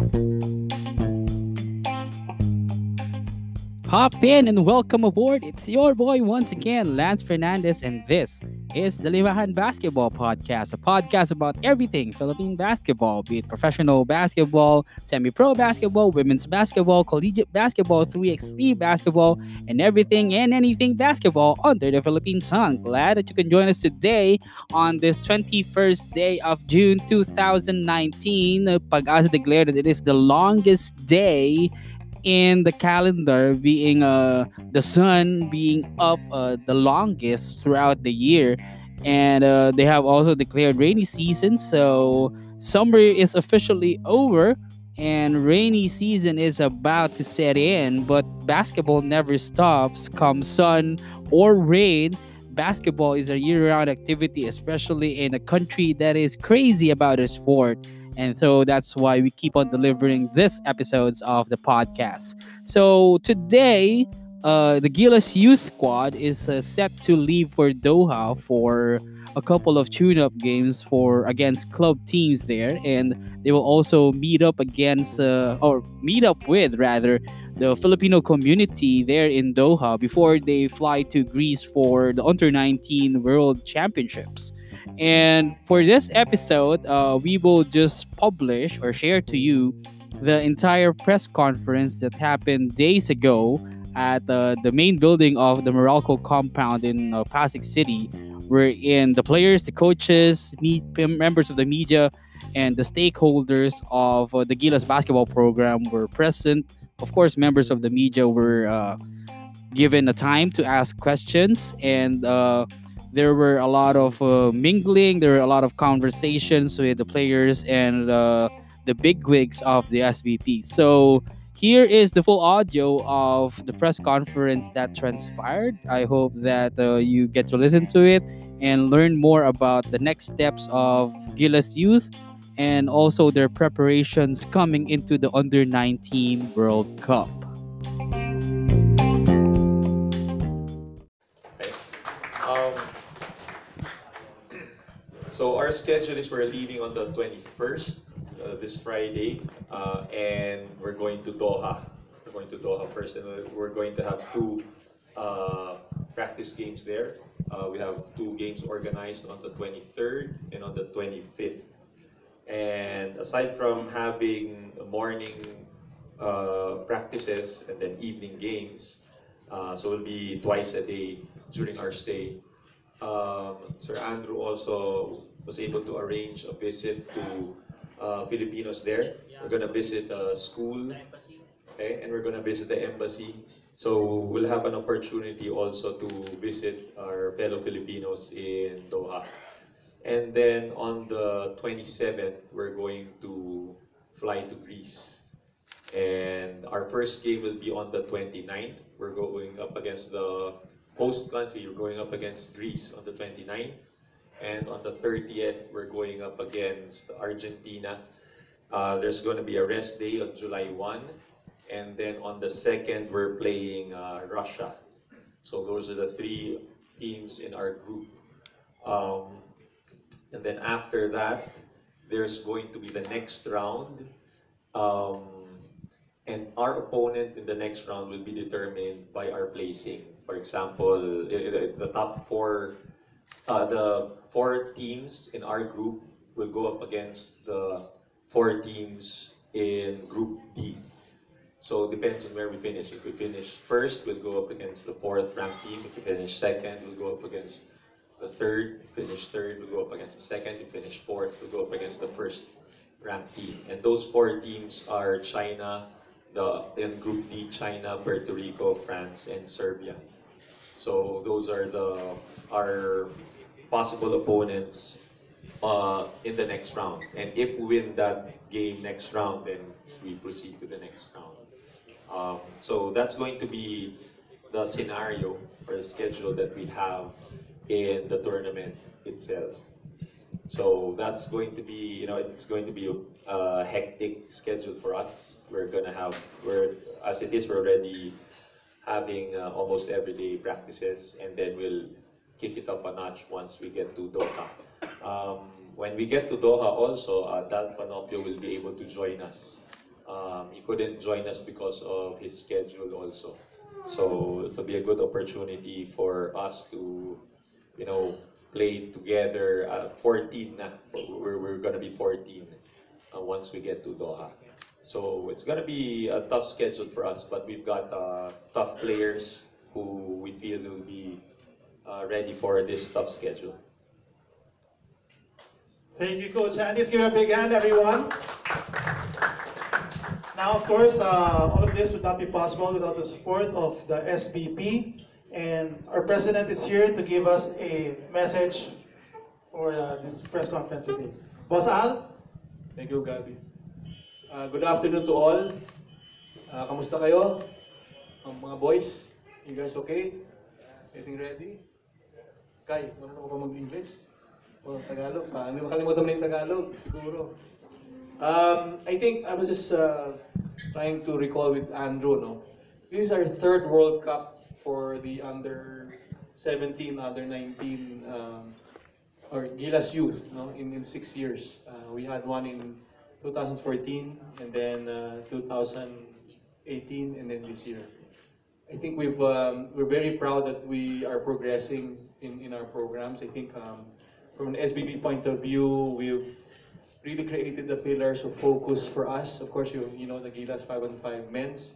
Bye. Hop in and welcome aboard. It's your boy once again, Lance Fernandez, and this is the Limahan Basketball Podcast, a podcast about everything Philippine basketball, be it professional basketball, semi pro basketball, women's basketball, collegiate basketball, 3x3 basketball, and everything and anything basketball under the Philippine sun. Glad that you can join us today on this 21st day of June 2019. PAGASA declared that it is the longest day in the calendar being uh the sun being up uh, the longest throughout the year. And uh, they have also declared rainy season. So summer is officially over and rainy season is about to set in. But basketball never stops come sun or rain. Basketball is a year-round activity especially in a country that is crazy about a sport and so that's why we keep on delivering this episodes of the podcast. So today, uh, the Gilas Youth Squad is uh, set to leave for Doha for a couple of tune-up games for against club teams there, and they will also meet up against uh, or meet up with rather the Filipino community there in Doha before they fly to Greece for the Under 19 World Championships. And for this episode, uh, we will just publish or share to you the entire press conference that happened days ago at uh, the main building of the Meralco compound in uh, Pasig City, wherein the players, the coaches, me- members of the media, and the stakeholders of uh, the Gilas basketball program were present. Of course, members of the media were uh, given a time to ask questions and uh, there were a lot of uh, mingling there were a lot of conversations with the players and uh, the bigwigs of the SBP so here is the full audio of the press conference that transpired. I hope that uh, you get to listen to it and learn more about the next steps of Gilas youth and also their preparations coming into the under 19 world cup So our schedule is we're leaving on the 21st, uh, this Friday, uh, and we're going to Doha. We're going to Doha first, and we're going to have two uh, practice games there. Uh, we have two games organized on the 23rd and on the 25th. And aside from having morning uh, practices and then evening games, uh, so it'll be twice a day during our stay. Um, Sir Andrew also was able to arrange a visit to uh, Filipinos there. We're going to visit a school, okay, and we're going to visit the embassy. So we'll have an opportunity also to visit our fellow Filipinos in Doha. And then on the 27th, we're going to fly to Greece. And our first game will be on the 29th. We're going up against the host country. We're going up against Greece on the 29th. And on the 30th, we're going up against Argentina. Uh, there's going to be a rest day on July 1. And then on the 2nd, we're playing uh, Russia. So those are the three teams in our group. Um, and then after that, there's going to be the next round. Um, and our opponent in the next round will be determined by our placing. For example, the top four uh, the four teams in our group will go up against the four teams in Group D. So it depends on where we finish. If we finish first, we'll go up against the fourth ranked team. If we finish second, we'll go up against the third. If we finish third, we'll go up against the second. If we finish fourth, we'll go up against the first ranked team. And those four teams are China, the in Group D, China, Puerto Rico, France, and Serbia. So those are the our possible opponents uh, in the next round. And if we win that game next round, then we proceed to the next round. Um, so that's going to be the scenario or the schedule that we have in the tournament itself. So that's going to be, you know, it's going to be a hectic schedule for us. We're gonna have, we're as it is, we're already having uh, almost everyday practices, and then we'll kick it up a notch once we get to Doha. Um, when we get to Doha also, uh, Dalph Panopio will be able to join us Um, he couldn't join us because of his schedule also. So it'll be a good opportunity for us to, you know, play together. Uh, 14 na. We're, we're gonna be 14 uh, once we get to Doha. So it's gonna be a tough schedule for us, but we've got uh, tough players who we feel will be uh, ready for this tough schedule. Thank you, Coach Andy. Let's give a big hand, everyone. Now, of course, uh, all of this would not be possible without the support of the SBP. And our president is here to give us a message for uh, this press conference today. Boss Al? Thank you, Gabi. Uh, good afternoon to all. Uh, kamusta kayo? Ang mga boys? You guys okay? Getting ready? Kai, marunong ka pa mag-English? O Tagalog? Pa, hindi makalimutan mo na yung Tagalog, siguro. Um, I think I was just uh, trying to recall with Andrew, no? This is our third World Cup for the under 17, under 19 um, or Gilas Youth, no, in, in six years. Uh, we had one in 2014, and then uh, 2018, and then this year. I think we've um, we're very proud that we are progressing in, in our programs. I think um, from an SBP point of view, we've really created the pillars of focus for us. Of course, you you know the Gilas 5 on 5 men's,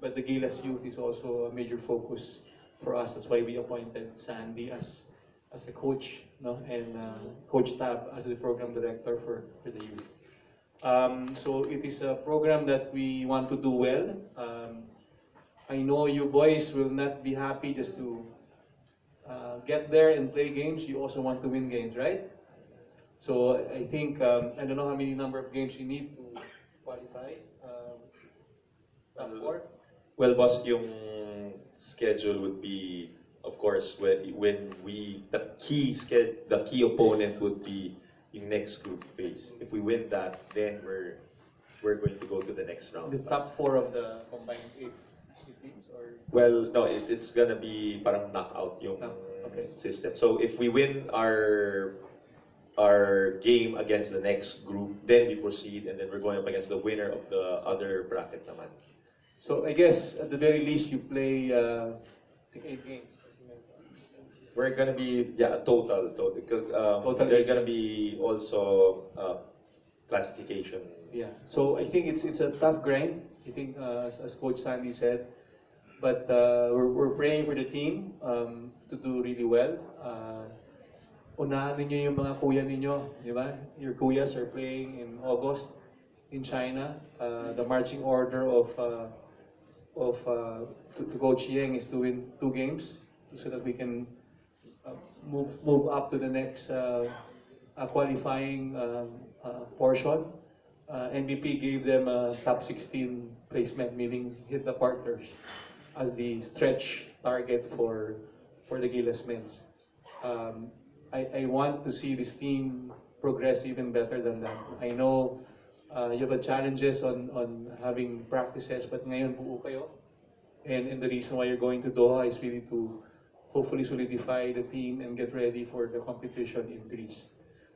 but the Gilas Youth is also a major focus for us. That's why we appointed Sandy as as a coach, no, and uh, Coach Tab as the program director for, for the youth. Um, so it is a program that we want to do well. Um, I know you boys will not be happy just to uh, get there and play games. You also want to win games, right? So I think um, I don't know how many number of games you need to qualify. Um. Well, boss, yung schedule would be, of course, when, when we, the key the key opponent would be yung next group phase. If we win that, then we're, we're going to go to the next round. The top four of the combined eight, eight teams, or Well, no, it, it's gonna be parang knockout yung okay. system. So if we win our our game against the next group, then we proceed, and then we're going up against the winner of the other bracket naman. So I guess at the very least you play uh, eight games. We're gonna be yeah a total so because um, Total there's eight. gonna be also uh, classification. Yeah. So I think it's it's a tough grind. I think uh, as, as Coach Sandy said, but uh, we're we're praying for the team um, to do really well. Uh, unahan ninyo yung mga kuya ninyo, di ba? Your kuyas are playing in August in China. Uh, the marching order of uh, of uh, to, to Coach Yeng is to win two games so that we can move move up to the next uh, uh, qualifying um, uh, portion. MVP gave them a top 16 placement, meaning hit the quarters as the stretch target for for the Gilas men's. Um, I, I want to see this team progress even better than that. I know uh, you have challenges on on having practices, but ngayon buo kayo. And, and the reason why you're going to Doha is really to hopefully solidify the team and get ready for the competition in Greece.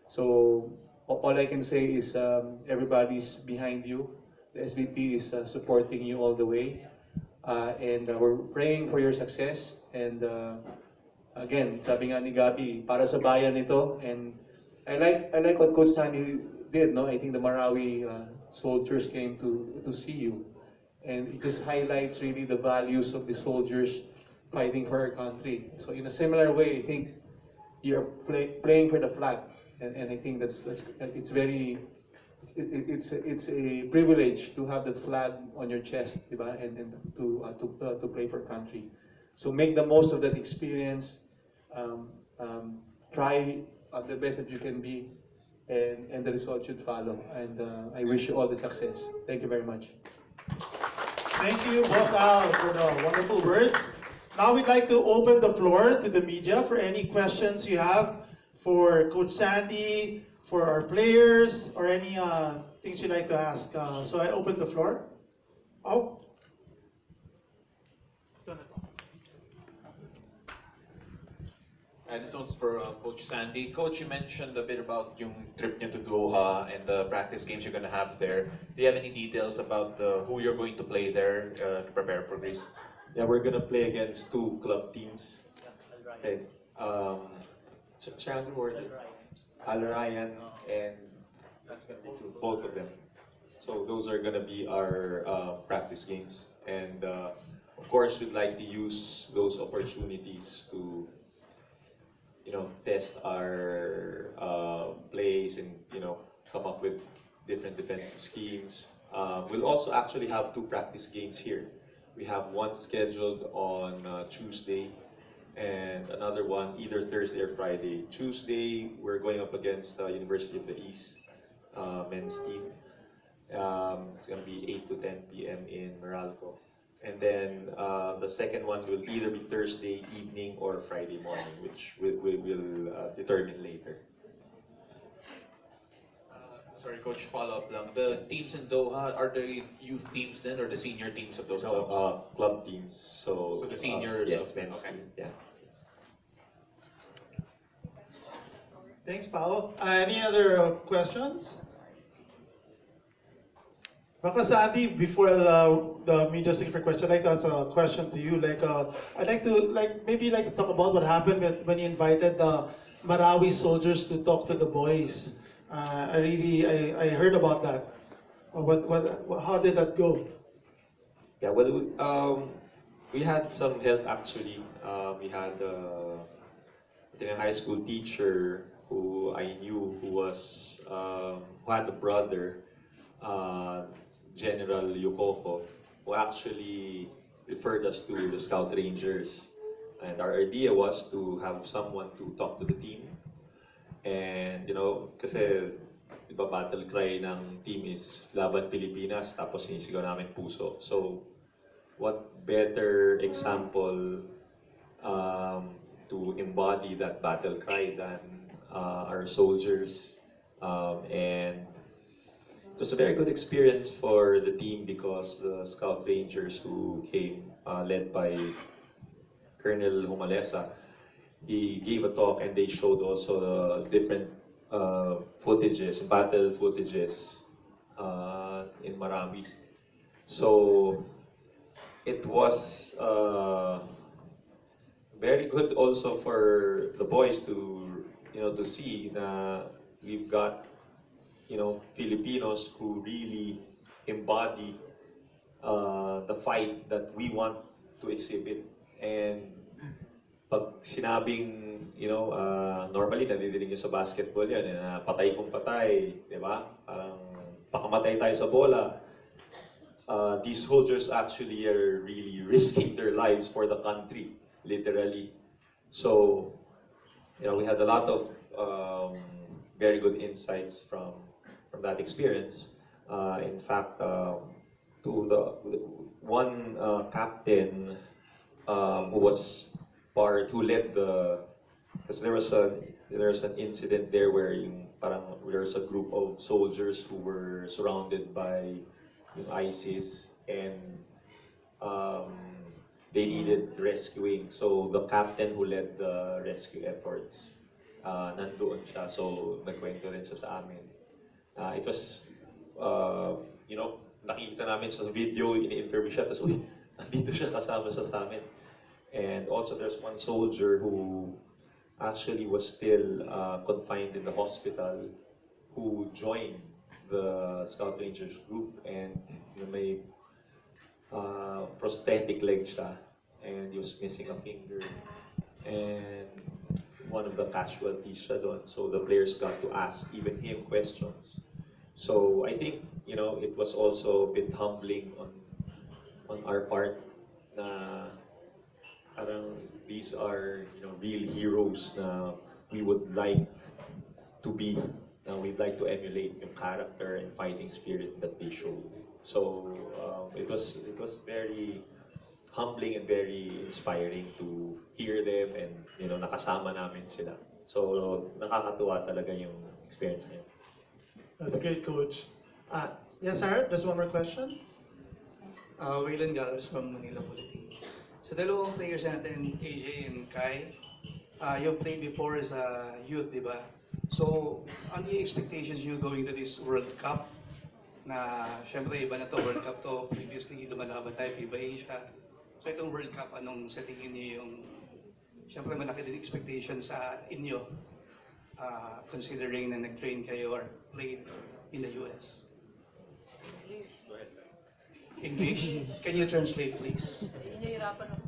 So all I can say is um, everybody's behind you. The SVP is uh, supporting you all the way. Uh, and uh, we're praying for your success. And uh, again, sabi nga ni Gabi, para sa bayan ito. And I like I like what Coach Sandy did. No, I think the Marawi uh, soldiers came to to see you, and it just highlights really the values of the soldiers fighting for our country. So in a similar way, I think you're play, playing for the flag, and, and I think that's that's it's very it, it- it's it's a privilege to have that flag on your chest, and and to uh, to uh, to play for country. So make the most of that experience. Um, um, try uh, the best that you can be, and and the result should follow. And uh, I wish you all the success. Thank you very much. Thank you, Boss Al, for the wonderful words. Now we'd like to open the floor to the media for any questions you have for Coach Sandy, for our players, or any uh, things you'd like to ask. Uh, so I open the floor. Oh. And this one's for uh, Coach Sandy. Coach, you mentioned a bit about yung trip niyo to Doha and the practice games you're gonna have there. Do you have any details about who you're going to play there uh, to prepare for Greece? Yeah, we're gonna play against two club teams. Okay. Um, Ch- Chandler Ward, Al Rayyan, and be two, both of them. So those are gonna be our uh, practice games, and uh, of course, we'd like to use those opportunities to, you know, test our uh, plays and you know come up with different defensive schemes. Uh, we'll also actually have two practice games here. We have one scheduled on uh, Tuesday and another one either Thursday or Friday. Tuesday, we're going up against uh, University of the East uh, men's team. Um, it's going to be 8 to 10 p.m. in Meralco. And then uh, the second one will either be Thursday evening or Friday morning, which we, we will uh, determine later. Uh, sorry, Coach, follow up lang. The teams in Doha, are the youth teams then or the senior teams of those So, clubs? uh, club teams. So, So the uh, seniors yes, of- men's okay. team. Yeah. Thanks, Paolo. Uh, any other uh, questions? Baka Sandy, before the, the media looking for question, I'd like to ask a question to you. Like, uh, I'd like to, like, maybe like to talk about what happened with, when you invited the Marawi soldiers to talk to the boys. Uh, I really, I, I heard about that. Uh, What, what, how did that go? Yeah, well, we, um, we had some help actually. Uh, we had uh, a high school teacher who I knew who was um, who had a brother, uh, General Yokoko, who actually referred us to the Scout Rangers. And our idea was to have someone to talk to the team. And, you know, kasi, di ba, battle cry ng team is Laban Pilipinas, tapos sinisigaw namin puso. So, what better example um, to embody that battle cry than uh, our soldiers? Um, and it was a very good experience for the team because the Scout Rangers who came, uh, led by Colonel Humalesa, he gave a talk and they showed also the different uh, footages, battle footages uh, in Marawi. So it was uh, very good also for the boys to you know to see that we've got you know Filipinos who really embody uh, the fight that we want to exhibit and pag sinabing you know uh, normally nadidinig nyo sa basketball yan eh, na patay kung patay di ba parang pakamatay tayo sa bola uh, these soldiers actually are really risking their lives for the country, literally. So, you know, we had a lot of um, very good insights from from that experience. Uh, in fact, um, to the one uh, captain um, who was part, who led the, because there was a there was an incident there where yung parang there was a group of soldiers who were surrounded by yung ISIS and um, they needed rescuing. So the captain who led the rescue efforts, uh, nandoon siya. So nagkwento rin siya sa amin. Uh, it was, uh, you know, nakikita namin sa video, ini-interview siya, tapos uy, nandito siya kasama siya sa amin. And also there's one soldier who actually was still uh, confined in the hospital who joined the Scout Rangers group and you may uh, prosthetic leg and he was missing a finger and one of the casualties. So the players got to ask even him questions. So I think, you know, it was also a bit humbling on on our part parang these are, you know, real heroes na we would like to be na we'd like to emulate yung character and fighting spirit that they showed. So um, it was it was very humbling and very inspiring to hear them and you know nakasama namin sila. So nakakatuwa talaga yung experience niya. That's great, coach. Uh, yes, sir. There's one more question. Uh, Waylon Galvez from Manila Bulletin. Sa dalawang players natin, AJ and Kai, uh, you played before as a youth, di ba? So, ano yung expectations you going to this World Cup? Na, syempre, iba na to, World Cup to. Previously, lumalaban tayo, FIBA Asia. So, itong World Cup, anong sa tingin niyo yung, syempre, malaki din expectation sa inyo, uh, considering na nag-train kayo or played in the US? English? Can you translate, please? Hinahirapan ako.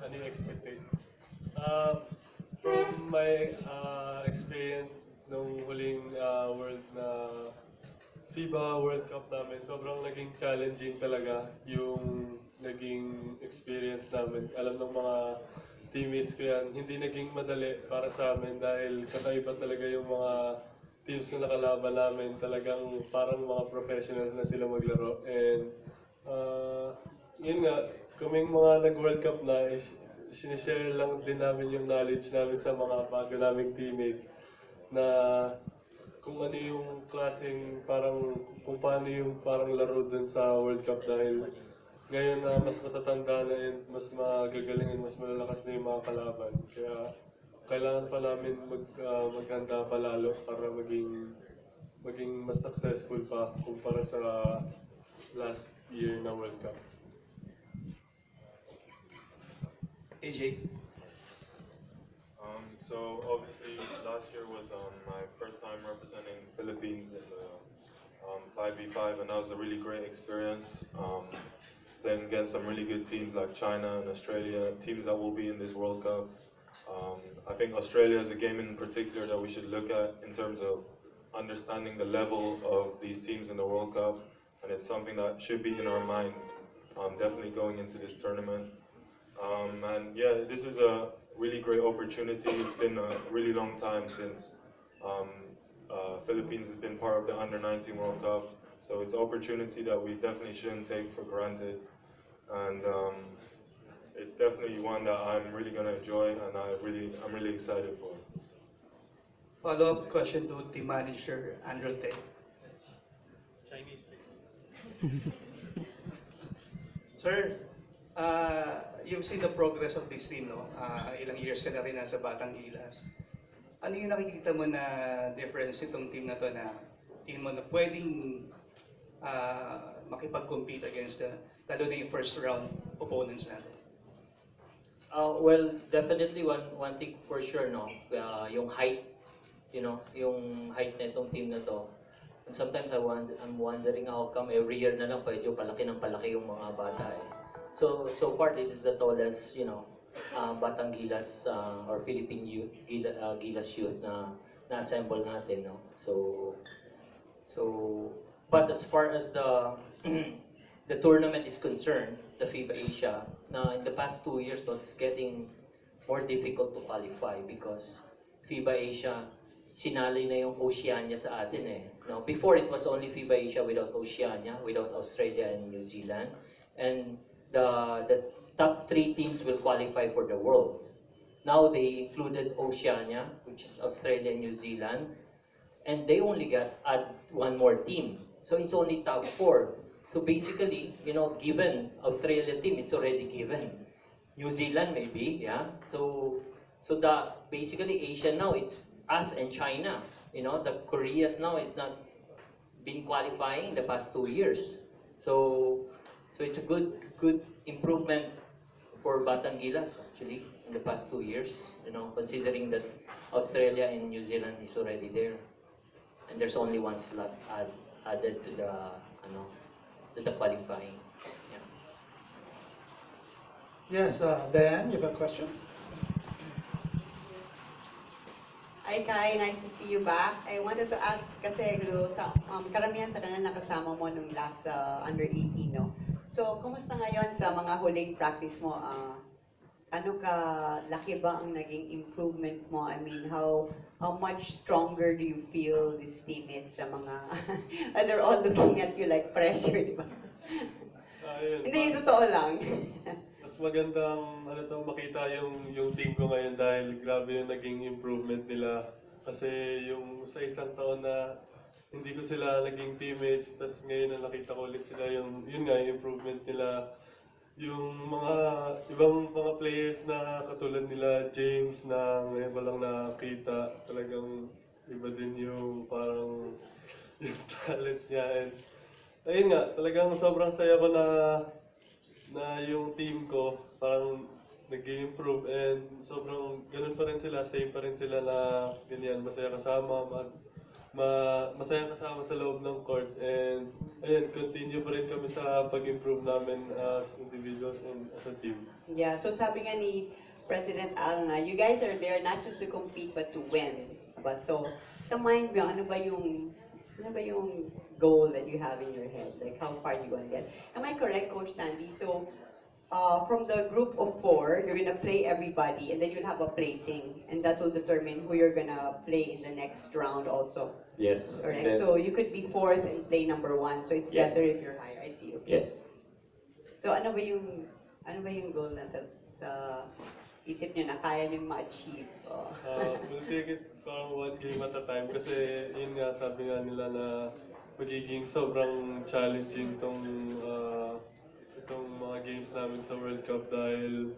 Ano, yung expectation? Uh, from my uh, experience nung huling uh, World na FIBA World Cup namin, sobrang naging challenging talaga yung naging experience namin. Alam ng mga teammates ko yan, hindi naging madali para sa amin dahil kakaiba talaga yung mga teams na nakalaban namin. Talagang parang mga professionals na sila maglaro. And uh, yun nga, kaming mga nag-World Cup na, is, sinishare lang din namin yung knowledge namin sa mga bago naming teammates na kung ano yung klaseng parang kung paano yung parang laro dun sa World Cup dahil ngayon na mas matatanda na and mas magagaling and mas malalakas na yung mga kalaban. Kaya kailangan pa namin mag, ah, maghanda pa lalo para maging maging mas successful pa kumpara sa last year na World Cup. AJ? Um, so obviously last year was um, my first time representing Philippines in the um, 5v5 and that was a really great experience. Um, then against some really good teams like China and Australia, teams that will be in this World Cup. Um, I think Australia is a game in particular that we should look at in terms of understanding the level of these teams in the World Cup and it's something that should be in our mind um, definitely going into this tournament. Um, and yeah, this is a really great opportunity. It's been a really long time since um, uh, Philippines has been part of the Under 19 World Cup. So it's an opportunity that we definitely shouldn't take for granted. And um, it's definitely one that I'm really gonna enjoy and I really, I'm really excited for. Follow-up question to team manager Andrew Tay. Sir, uh, you've seen the progress of this team, no? Uh, ilang years ka na rin nasa Batang Gilas. Ano yung nakikita mo na difference itong team na to na team mo na pwedeng uh, makipag-compete against the, lalo na yung first round opponents natin? Uh, well, definitely one one thing for sure, no, uh, yung height, you know, yung height na itong team na to. And sometimes I wonder, I'm wondering how come every year na lang medyo palaki ng palaki yung mga bata eh. So so far this is the tallest, you know, uh, Batang Gilas uh, or Philippine youth, Gila, uh, Gilas youth na na-assemble natin, no. So so but as far as the the tournament is concerned, the FIBA Asia, now in the past two years, no, it's getting more difficult to qualify because FIBA Asia, sinali na yung Oceania sa atin eh. No, before it was only FIBA Asia without Oceania, without Australia and New Zealand. And the, the top three teams will qualify for the world. Now they included Oceania, which is Australia and New Zealand, and they only got add one more team. So it's only top four. So basically, you know, given Australia team, it's already given. New Zealand maybe, yeah. So so the basically Asia now it's us and China. You know, the Koreas now is not been qualifying the past two years. So so it's a good good improvement for Batangilas actually in the past two years. You know, considering that Australia and New Zealand is already there, and there's only one slot added to the ano to the qualifying. Yeah. Yes, uh, Dan, you have a question? Hi Kai, nice to see you back. I wanted to ask kasi ano, sa um, karamihan sa kanila nakasama mo nung last uh, under 18, no? So, kumusta ngayon sa mga huling practice mo? Ah, ano ka laki ba ang naging improvement mo? I mean, how how much stronger do you feel this team is sa mga and they're all looking at you like pressure, di ba? Ayun, Hindi, yung totoo lang. mas magandang ano to makita yung yung team ko ngayon dahil grabe yung naging improvement nila kasi yung sa isang taon na hindi ko sila naging teammates tas ngayon na nakita ko ulit sila yung yun nga yung improvement nila yung mga ibang mga players na katulad nila James na ngayon ko lang nakita, talagang iba din yung parang yung talent niya. And, ayun nga, talagang sobrang saya ko na na yung team ko parang nag-improve and sobrang ganun pa rin sila, same pa rin sila na ganyan, masaya kasama, ma, ma, masaya kasama sa loob ng court and ayun, continue pa rin kami sa pag-improve namin as individuals and as a team. Yeah, so sabi nga ni President Al na, you guys are there not just to compete but to win. Diba? So, sa mind mo, ano ba yung ano ba yung goal that you have in your head? Like, how far do you want to get? Am I correct, Coach Sandy? So, uh, from the group of four, you're gonna play everybody, and then you'll have a placing, and that will determine who you're gonna play in the next round also. Yes. Correct? Then- So, you could be fourth and play number one, so it's Yes. better if you're higher. I see, okay. Yes. So ano ba yung ano ba yung goal natin sa isip niyo na kaya niyo ma-achieve? Oh. Uh, we'll take it parang one game at a time kasi yun nga sabi nga nila na magiging sobrang challenging tong uh, itong mga games namin sa World Cup dahil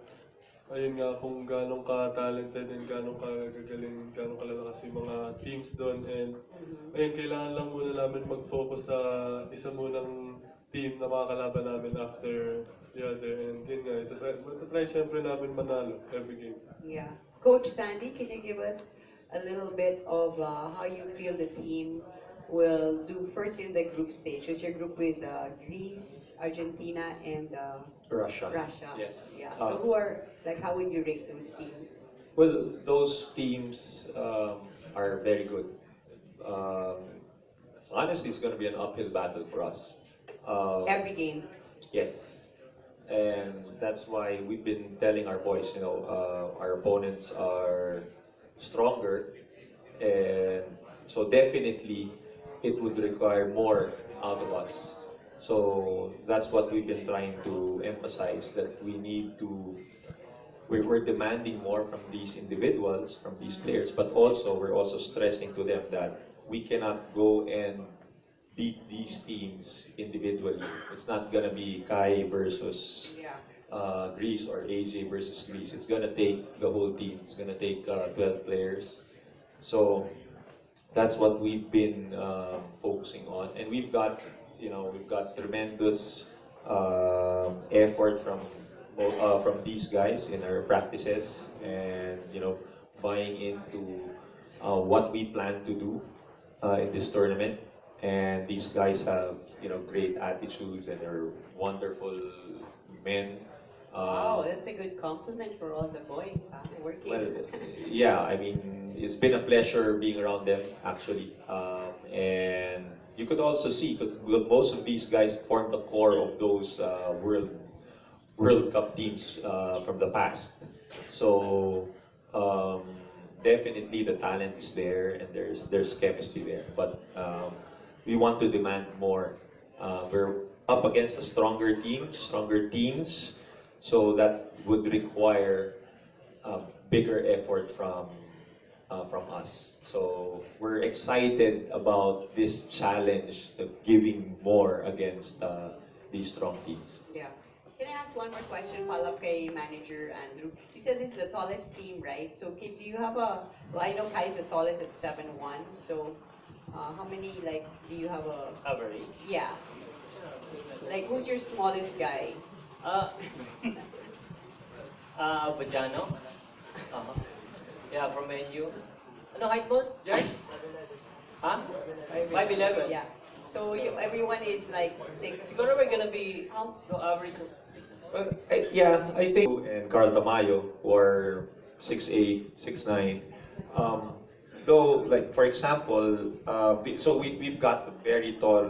ayun nga kung gano'ng ka-talented and gano'ng kagagaling, gano'ng kalalakas yung mga teams doon and ayun kailangan lang muna namin mag-focus sa isa munang team na makakalaban namin after the other and yun nga, ito try, try syempre namin manalo every game. Yeah. Coach Sandy, can you give us a little bit of uh, how you feel the team will do first in the group stage? Because your group with uh, Greece, Argentina, and uh, Russia. Russia. Yes. Yeah. So Um, who are like how would you rate those teams? Well, those teams um, are very good. Um, honestly, it's going to be an uphill battle for us. Um, Every game. Yes. And that's why we've been telling our boys, you know, uh, our opponents are stronger. And so definitely it would require more out of us. So that's what we've been trying to emphasize that we need to, we're, we're demanding more from these individuals, from these players, but also we're also stressing to them that we cannot go and beat these teams individually. It's not gonna be Kai versus uh, Greece or AJ versus Greece. It's gonna take the whole team. It's gonna take uh, 12 players. So that's what we've been um, focusing on, and we've got, you know, we've got tremendous um, effort from uh, from these guys in our practices, and you know, buying into uh, what we plan to do uh, in this tournament. And these guys have, you know, great attitudes and they're wonderful men. Wow, Um, that's a good compliment for all the boys, huh? Working. well, yeah, I mean, it's been a pleasure being around them, actually. Um, and you could also see, because most of these guys form the core of those uh, World, World Cup teams uh, from the past. So, um, definitely the talent is there and there's, there's chemistry there. But um, we want to demand more. Uh, we're up against a stronger team, stronger teams. So that would require a bigger effort from uh, from us. So we're excited about this challenge of giving more against uh, these strong teams. Yeah. Can I ask one more question, follow up kay Manager Andrew? You said this is the tallest team, right? So Kip, do you have a, well, I know Kai is the tallest at 7'1", so uh, how many, like, do you have a, Average. yeah. Like, who's your smallest guy? Ah, ah, Bajano. Uh-huh. Yeah, from NU. Ano height mo, Jack? Ha? 5'11". Yeah. So you, everyone is like six. Siguro we're gonna be, How, no average of Well, I, yeah, I think and Carl Tamayo who are 6'8", 6'9". Um, though, like for example, uh, the- so we we've got a very tall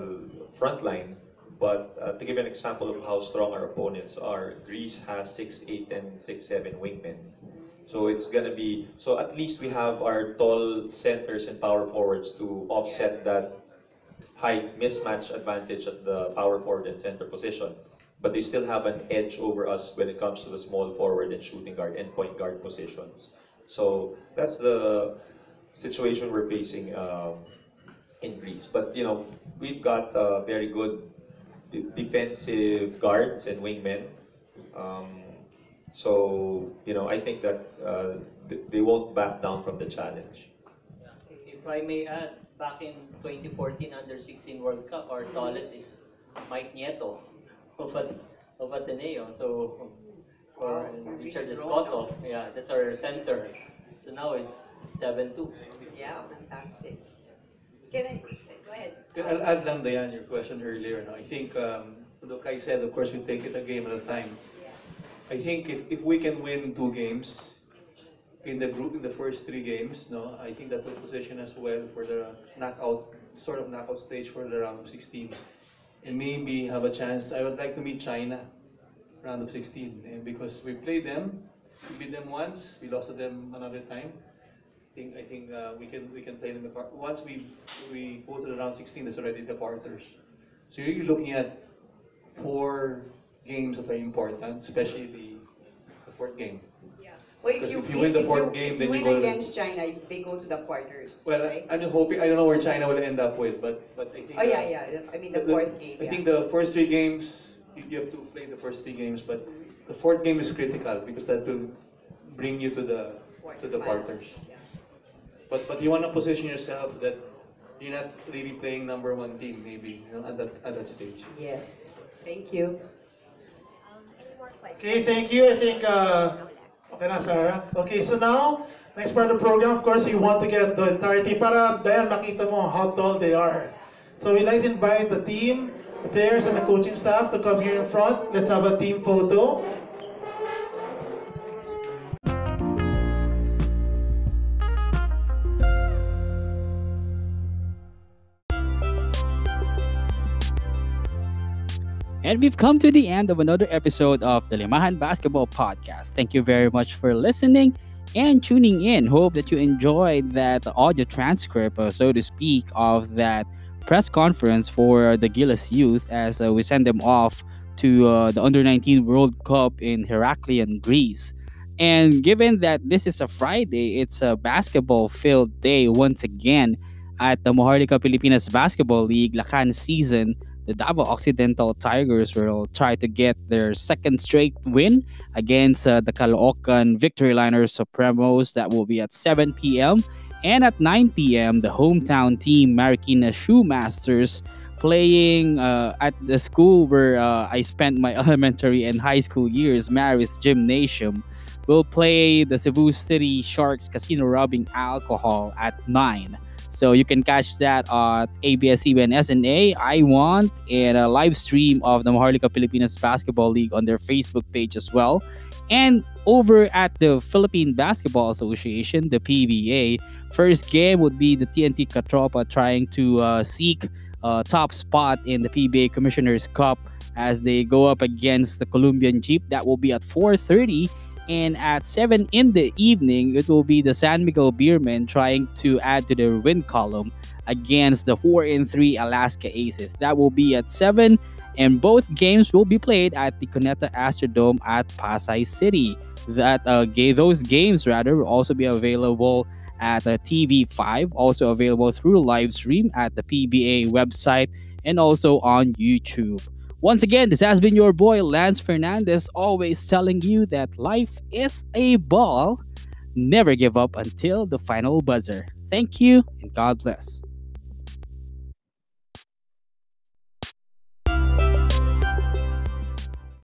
front line, but uh, to give an example of how strong our opponents are, Greece has 6'8", and 6'7" wingmen. So it's gonna be so at least we have our tall centers and power forwards to offset that height mismatch advantage at the power forward and center position. But they still have an edge over us when it comes to the small forward and shooting guard and point guard positions. So that's the situation we're facing um, in Greece. But you know, we've got very good defensive guards and wingmen. Um, so you know, I think that uh, they won't back down from the challenge. If I may add, back in 2014 Under 16 World Cup, our tallest is Mike Nieto of, At- of Ateneo. So, or Wow. Richard Really Escoto. Yeah, that's our center. So now it's 7-2. Yeah, fantastic. Can I, go ahead. Yeah, I'll add lang, Diane, your question earlier. No? I think, um, look, I said, of course, we take it a game at a time. I think if, if we can win two games in the group, in the first three games, no, I think that will position us well for the knockout, sort of knockout stage for the round of 16. And maybe have a chance, I would like to meet China, round of 16. And because we played them, we beat them once, we lost to them another time. I think I think uh, we can we can play them apart. Once we we go to the round 16, that's already the quarters. So you're looking at four games that are important, especially the, the fourth game. Yeah. Well, Because if you win the fourth game, then you win go to the- against China, they go to the quarters, Well, right? I'm hoping I don't know where China will end up with, but but I think. Oh, yeah, yeah, I mean, the the- fourth game, I yeah. think the first three games you, you have to play the first three games, but the fourth game is critical because that will bring you to the to the quarters. But but you want to position yourself that you're not really playing number one team maybe you know, at that at that stage. Yes, thank you. Um any more questions? Okay, thank you. I think, uh, okay na, Sarah. Okay, so now, next part of the program, of course, you want to get the entirety para dahil makita mo how tall they are. So we'd like to invite the team, the players, and the coaching staff to come here in front. Let's have a team photo. And we've come to the end of another episode of the Limahan Basketball Podcast. Thank you very much for listening and tuning in. Hope that you enjoyed that audio transcript, uh, so to speak, of that press conference for the Gilas youth as uh, we send them off to uh, the Under 19 World Cup in Heraklion, Greece. And given that this is a Friday, it's a basketball filled day once again at the Maharlika Pilipinas Basketball League Lakan season the Davao Occidental Tigers will try to get their second straight win against uh, the Caloocan Victory Liners Supremos. That will be at 7 p.m. And at 9 p.m., the hometown team Marikina Shoemasters playing uh, at the school where uh, I spent my elementary and high school years, Marist Gymnasium, will play the Cebu City Sharks Casino Rubbing Alcohol at 9. So you can catch that at ABS-CBN SNA, iWant, and a live stream of the Maharlika Pilipinas Basketball League on their Facebook page as well. And over at the Philippine Basketball Association, the PBA, first game would be the TNT Katropa trying to uh, seek a top spot in the PBA Commissioner's Cup as they go up against the Columbian Dyip. That will be at 4:30 and at 7 in the evening, it will be the San Miguel Beermen trying to add to their win column against the 4 and 3 Alaska Aces. That will be at 7, and both games will be played at the Cuneta Astrodome at Pasay City. That uh, ga- Those games, rather, will also be available at uh, TV5, also available through live stream at the PBA website and also on YouTube. Once again, this has been your boy Lance Fernandez, always telling you that life is a ball. Never give up until the final buzzer. Thank you and God bless.